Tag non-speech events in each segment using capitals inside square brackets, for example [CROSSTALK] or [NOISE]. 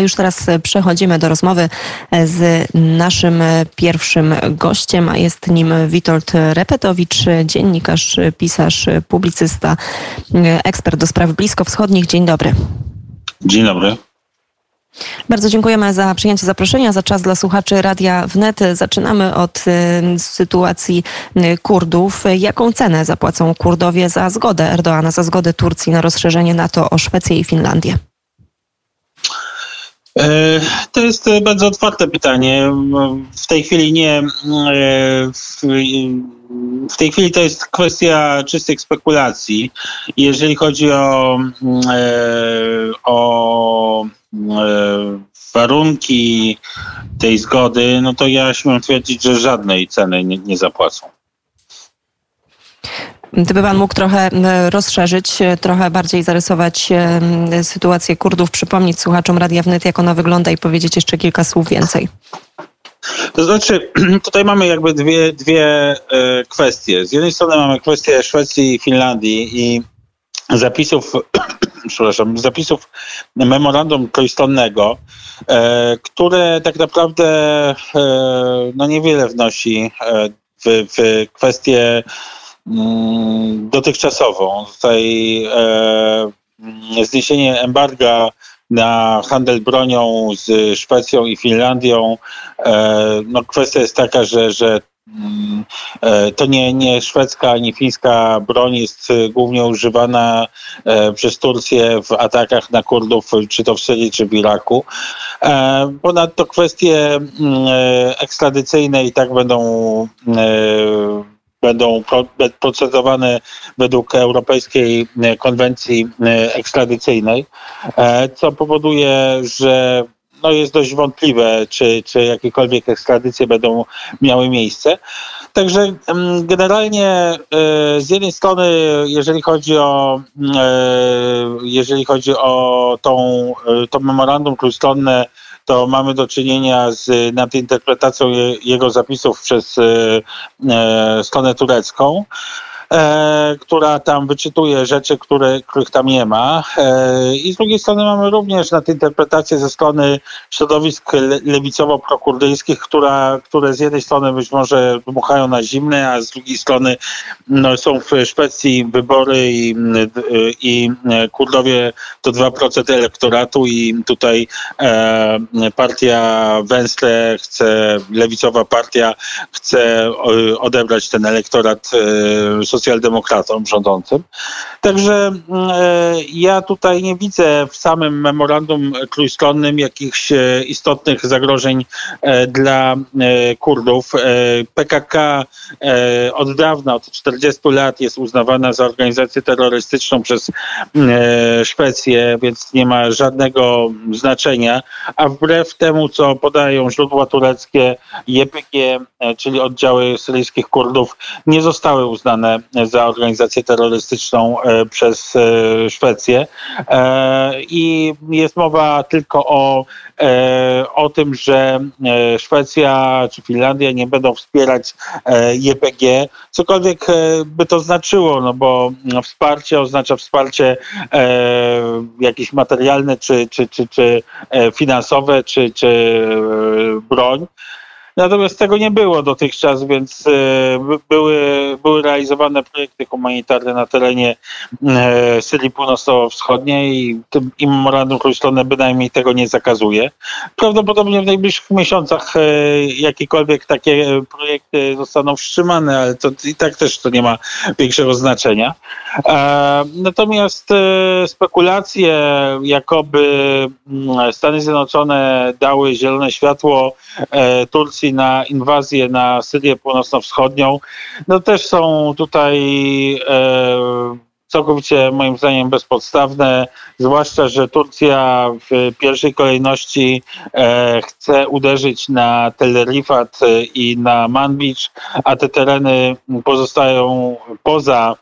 Już teraz przechodzimy do rozmowy z naszym pierwszym gościem, a jest nim Witold Repetowicz, dziennikarz, pisarz, publicysta, ekspert do spraw bliskowschodnich. Dzień dobry. Dzień dobry. Bardzo dziękujemy za przyjęcie zaproszenia, za czas dla słuchaczy Radia Wnet. Zaczynamy od sytuacji Kurdów. Jaką cenę zapłacą Kurdowie za zgodę Erdoana, za zgodę Turcji na rozszerzenie NATO o Szwecję i Finlandię? E, to jest bardzo otwarte pytanie. W tej chwili nie. E, w tej chwili to jest kwestia czystych spekulacji. Jeżeli chodzi o, e, o warunki tej zgody, no to ja śmiem twierdzić, że żadnej ceny nie, nie zapłacą. Gdyby Pan mógł trochę rozszerzyć, e, trochę bardziej zarysować e, sytuację Kurdów, przypomnieć słuchaczom Radia Wnet, jak ona wygląda i powiedzieć jeszcze kilka słów więcej. To znaczy, [CLEARS THROAT] tutaj mamy jakby dwie, dwie e, kwestie. Z jednej strony mamy kwestię Szwecji i Finlandii i zapisów, [CLEARS THROAT] przepraszam, zapisów memorandum trójstronnego, które tak naprawdę no niewiele wnosi w, w kwestię dotychczasową. Tutaj e, zniesienie embarga na handel bronią z Szwecją i Finlandią. E, no kwestia jest taka, że, że mm, e, to nie, nie szwedzka ani fińska broń jest głównie używana przez Turcję w atakach na Kurdów, czy to w Syrii, czy w Iraku. Ponadto kwestie mm, ekstradycyjne i tak będą będą procedowane według Europejskiej e, Konwencji e, Ekstradycyjnej, e, co powoduje, że no jest dość wątpliwe, czy, czy jakiekolwiek ekstradycje będą miały miejsce. Także mm, generalnie z jednej strony, jeżeli chodzi o jeżeli chodzi o tą, to memorandum trójstronne to mamy do czynienia z nadinterpretacją jego zapisów przez e, e, stronę turecką. E, która tam wyczytuje rzeczy, które, których tam nie ma. E, I z drugiej strony mamy również nadinterpretację ze strony środowisk lewicowo-prokurdyjskich, która, które z jednej strony być może dmuchają na zimne, a z drugiej strony no, są w Szwecji wybory i, i Kurdowie to 2% elektoratu i tutaj e, partia Węstre chce, lewicowa partia chce odebrać ten elektorat e, socjaldemokratom rządzącym. Także mm, e, ja tutaj nie widzę w samym memorandum trójstronnym jakichś e, istotnych zagrożeń e, dla Kurdów. PKK od dawna, od 40 lat jest uznawana za organizację terrorystyczną przez Szwecję, więc nie ma żadnego znaczenia, a wbrew temu, co podają źródła tureckie, JPG, czyli oddziały syryjskich Kurdów, nie zostały uznane za organizację terrorystyczną e, przez e, Szwecję. E, I jest mowa tylko o, o tym, że Szwecja czy Finlandia nie będą wspierać JPG, cokolwiek by to znaczyło, no bo wsparcie oznacza wsparcie jakieś materialne, czy, czy, czy, czy finansowe, czy, czy broń. Natomiast tego nie było dotychczas, więc e, były, były realizowane projekty humanitarne na terenie e, Syrii Północno-Wschodniej i, i memorandum trójstronne bynajmniej tego nie zakazuje. Prawdopodobnie w najbliższych miesiącach e, jakiekolwiek takie projekty zostaną wstrzymane, ale to i tak też to nie ma większego znaczenia. Natomiast spekulacje, jakoby mm, Stany Zjednoczone dały zielone światło Turcji na inwazję na Syrię Północno-Wschodnią, no też są tutaj e, całkowicie moim zdaniem bezpodstawne, zwłaszcza, że Turcja w pierwszej kolejności e, chce uderzyć na Tel Rifat i na Manbij, a te tereny pozostają poza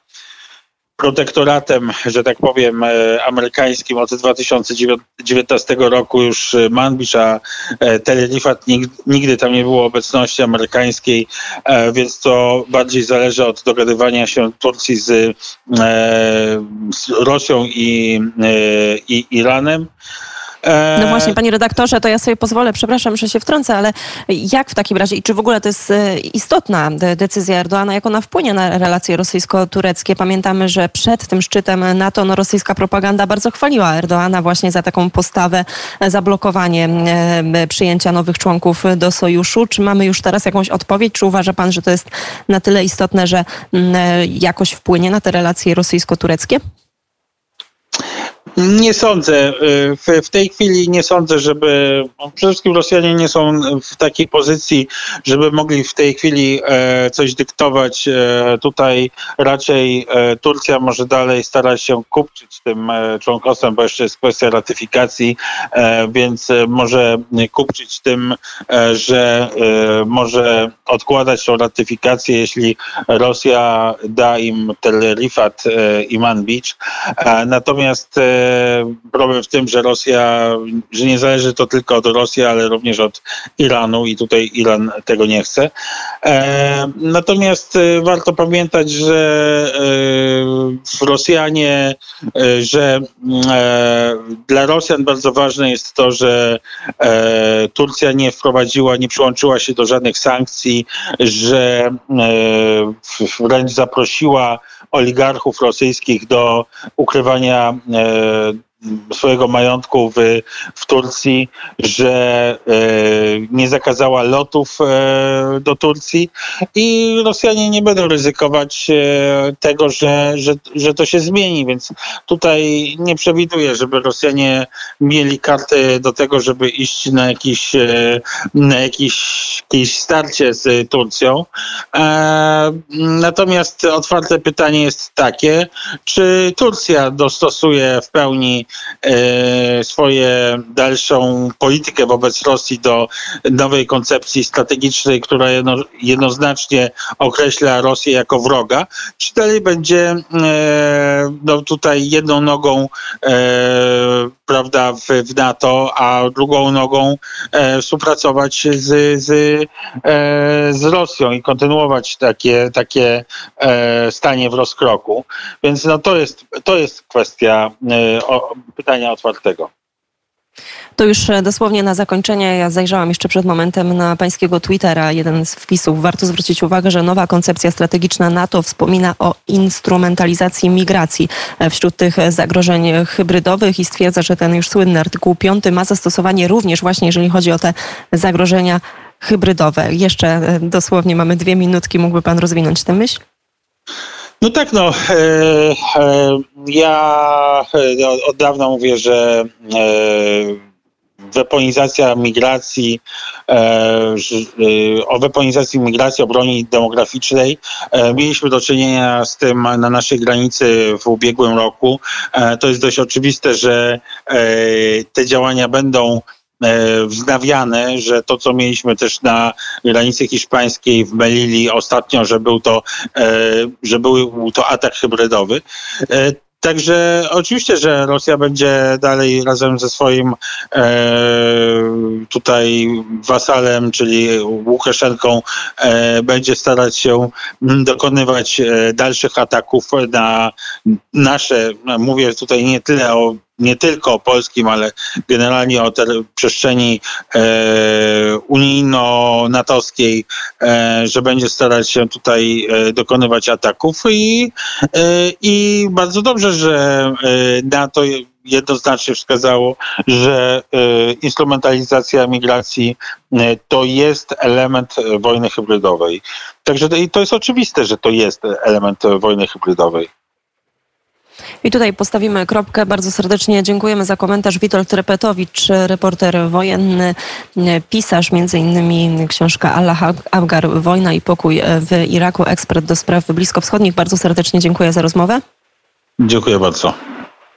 protektoratem, że tak powiem, e, amerykańskim od 2019 roku już e, Manbij, a e, Tel Rifat nigdy tam nie było obecności amerykańskiej, więc to bardziej zależy od dogadywania się Turcji z, z Rosją i, i Iranem. No właśnie, panie redaktorze, to ja sobie pozwolę, przepraszam, że się wtrącę, ale jak w takim razie i czy w ogóle to jest istotna decyzja Erdoana, jak ona wpłynie na relacje rosyjsko-tureckie? Pamiętamy, że przed tym szczytem NATO no, rosyjska propaganda bardzo chwaliła Erdoana właśnie za taką postawę, za blokowanie przyjęcia nowych członków do sojuszu. Czy mamy już teraz jakąś odpowiedź? Czy uważa pan, że to jest na tyle istotne, że jakoś wpłynie na te relacje rosyjsko-tureckie? Nie sądzę. W, w, tej chwili nie sądzę, żeby. Przede wszystkim Rosjanie nie są w takiej pozycji, żeby mogli w tej chwili e, coś dyktować. E, tutaj raczej e, Turcja może dalej starać się kupczyć tym członkostwem, bo jeszcze jest kwestia ratyfikacji, więc może kupczyć tym, że może odkładać tą ratyfikację, jeśli Rosja da im Tel Rifat i Manbicz. Natomiast problem w tym, że Rosja, że nie zależy to tylko od Rosji, ale również od Iranu i tutaj Iran tego nie chce. E, natomiast e, warto pamiętać, że e, Rosjanie, że dla Rosjan bardzo ważne jest to, że Turcja nie wprowadziła, nie przyłączyła się do żadnych sankcji, że wręcz zaprosiła oligarchów rosyjskich do ukrywania Uh. Swojego majątku w, w Turcji, że e, nie zakazała lotów e, do Turcji i Rosjanie nie będą ryzykować e, tego, że, że, że to się zmieni, więc tutaj nie przewiduję, żeby Rosjanie mieli karty do tego, żeby iść na jakiś, na jakiś, jakieś starcie z Turcją. Natomiast otwarte pytanie jest takie, czy Turcja dostosuje w pełni swoje dalszą politykę wobec Rosji do nowej koncepcji strategicznej, która jedno, jednoznacznie określa Rosję jako wroga, czy dalej będzie e, no, tutaj jedną nogą e, prawda, w, w, NATO, a drugą nogą e, współpracować z, z, e, z Rosją i kontynuować takie, takie e, stanie w rozkroku. Więc no, to, jest, to jest kwestia e, pytania otwartego. To już e, dosłownie na zakończenie. Ja zajrzałam jeszcze przed momentem na pańskiego Twittera. Jeden z wpisów. Warto zwrócić uwagę, że nowa koncepcja strategiczna NATO wspomina o instrumentalizacji migracji e, wśród tych zagrożeń hybrydowych i stwierdza, że ten już słynny artykuł 5 ma zastosowanie również właśnie, jeżeli chodzi o te zagrożenia hybrydowe. Jeszcze e, dosłownie mamy dwie minutki. Mógłby pan rozwinąć tę myśl? No tak, no. E, e, ja od dawna mówię, że e, weaponizacja migracji, e, e, o weaponizacji migracji, o broni demograficznej. E, mieliśmy do czynienia z tym na naszej granicy w ubiegłym roku. To jest dość oczywiste, że te działania będą wznawiane, że to, co mieliśmy też na granicy hiszpańskiej w Melili ostatnio, że był to, że był to atak hybrydowy, Także oczywiście, że Rosja będzie dalej razem ze swoim e, tutaj wasalem, czyli Łukaszenką, e, będzie starać się dokonywać e, dalszych ataków na nasze, mówię tutaj nie tyle o nie tylko o polskim, ale generalnie o ter- przestrzeni e, unijno-natowskiej, e, że będzie starać się tutaj e, dokonywać ataków i, e, i bardzo dobrze, że e, NATO jednoznacznie wskazało, że e, instrumentalizacja migracji to jest element wojny hybrydowej. Także to jest oczywiste, że to jest element wojny hybrydowej. I tutaj postawimy kropkę. Bardzo serdecznie dziękujemy za komentarz. Witold Repetowicz, reporter wojenny, pisarz, między innymi książka Allah Abgar, Wojna i pokój w Iraku, ekspert do spraw bliskowschodnich. Bardzo serdecznie dziękuję za rozmowę. Dziękuję bardzo.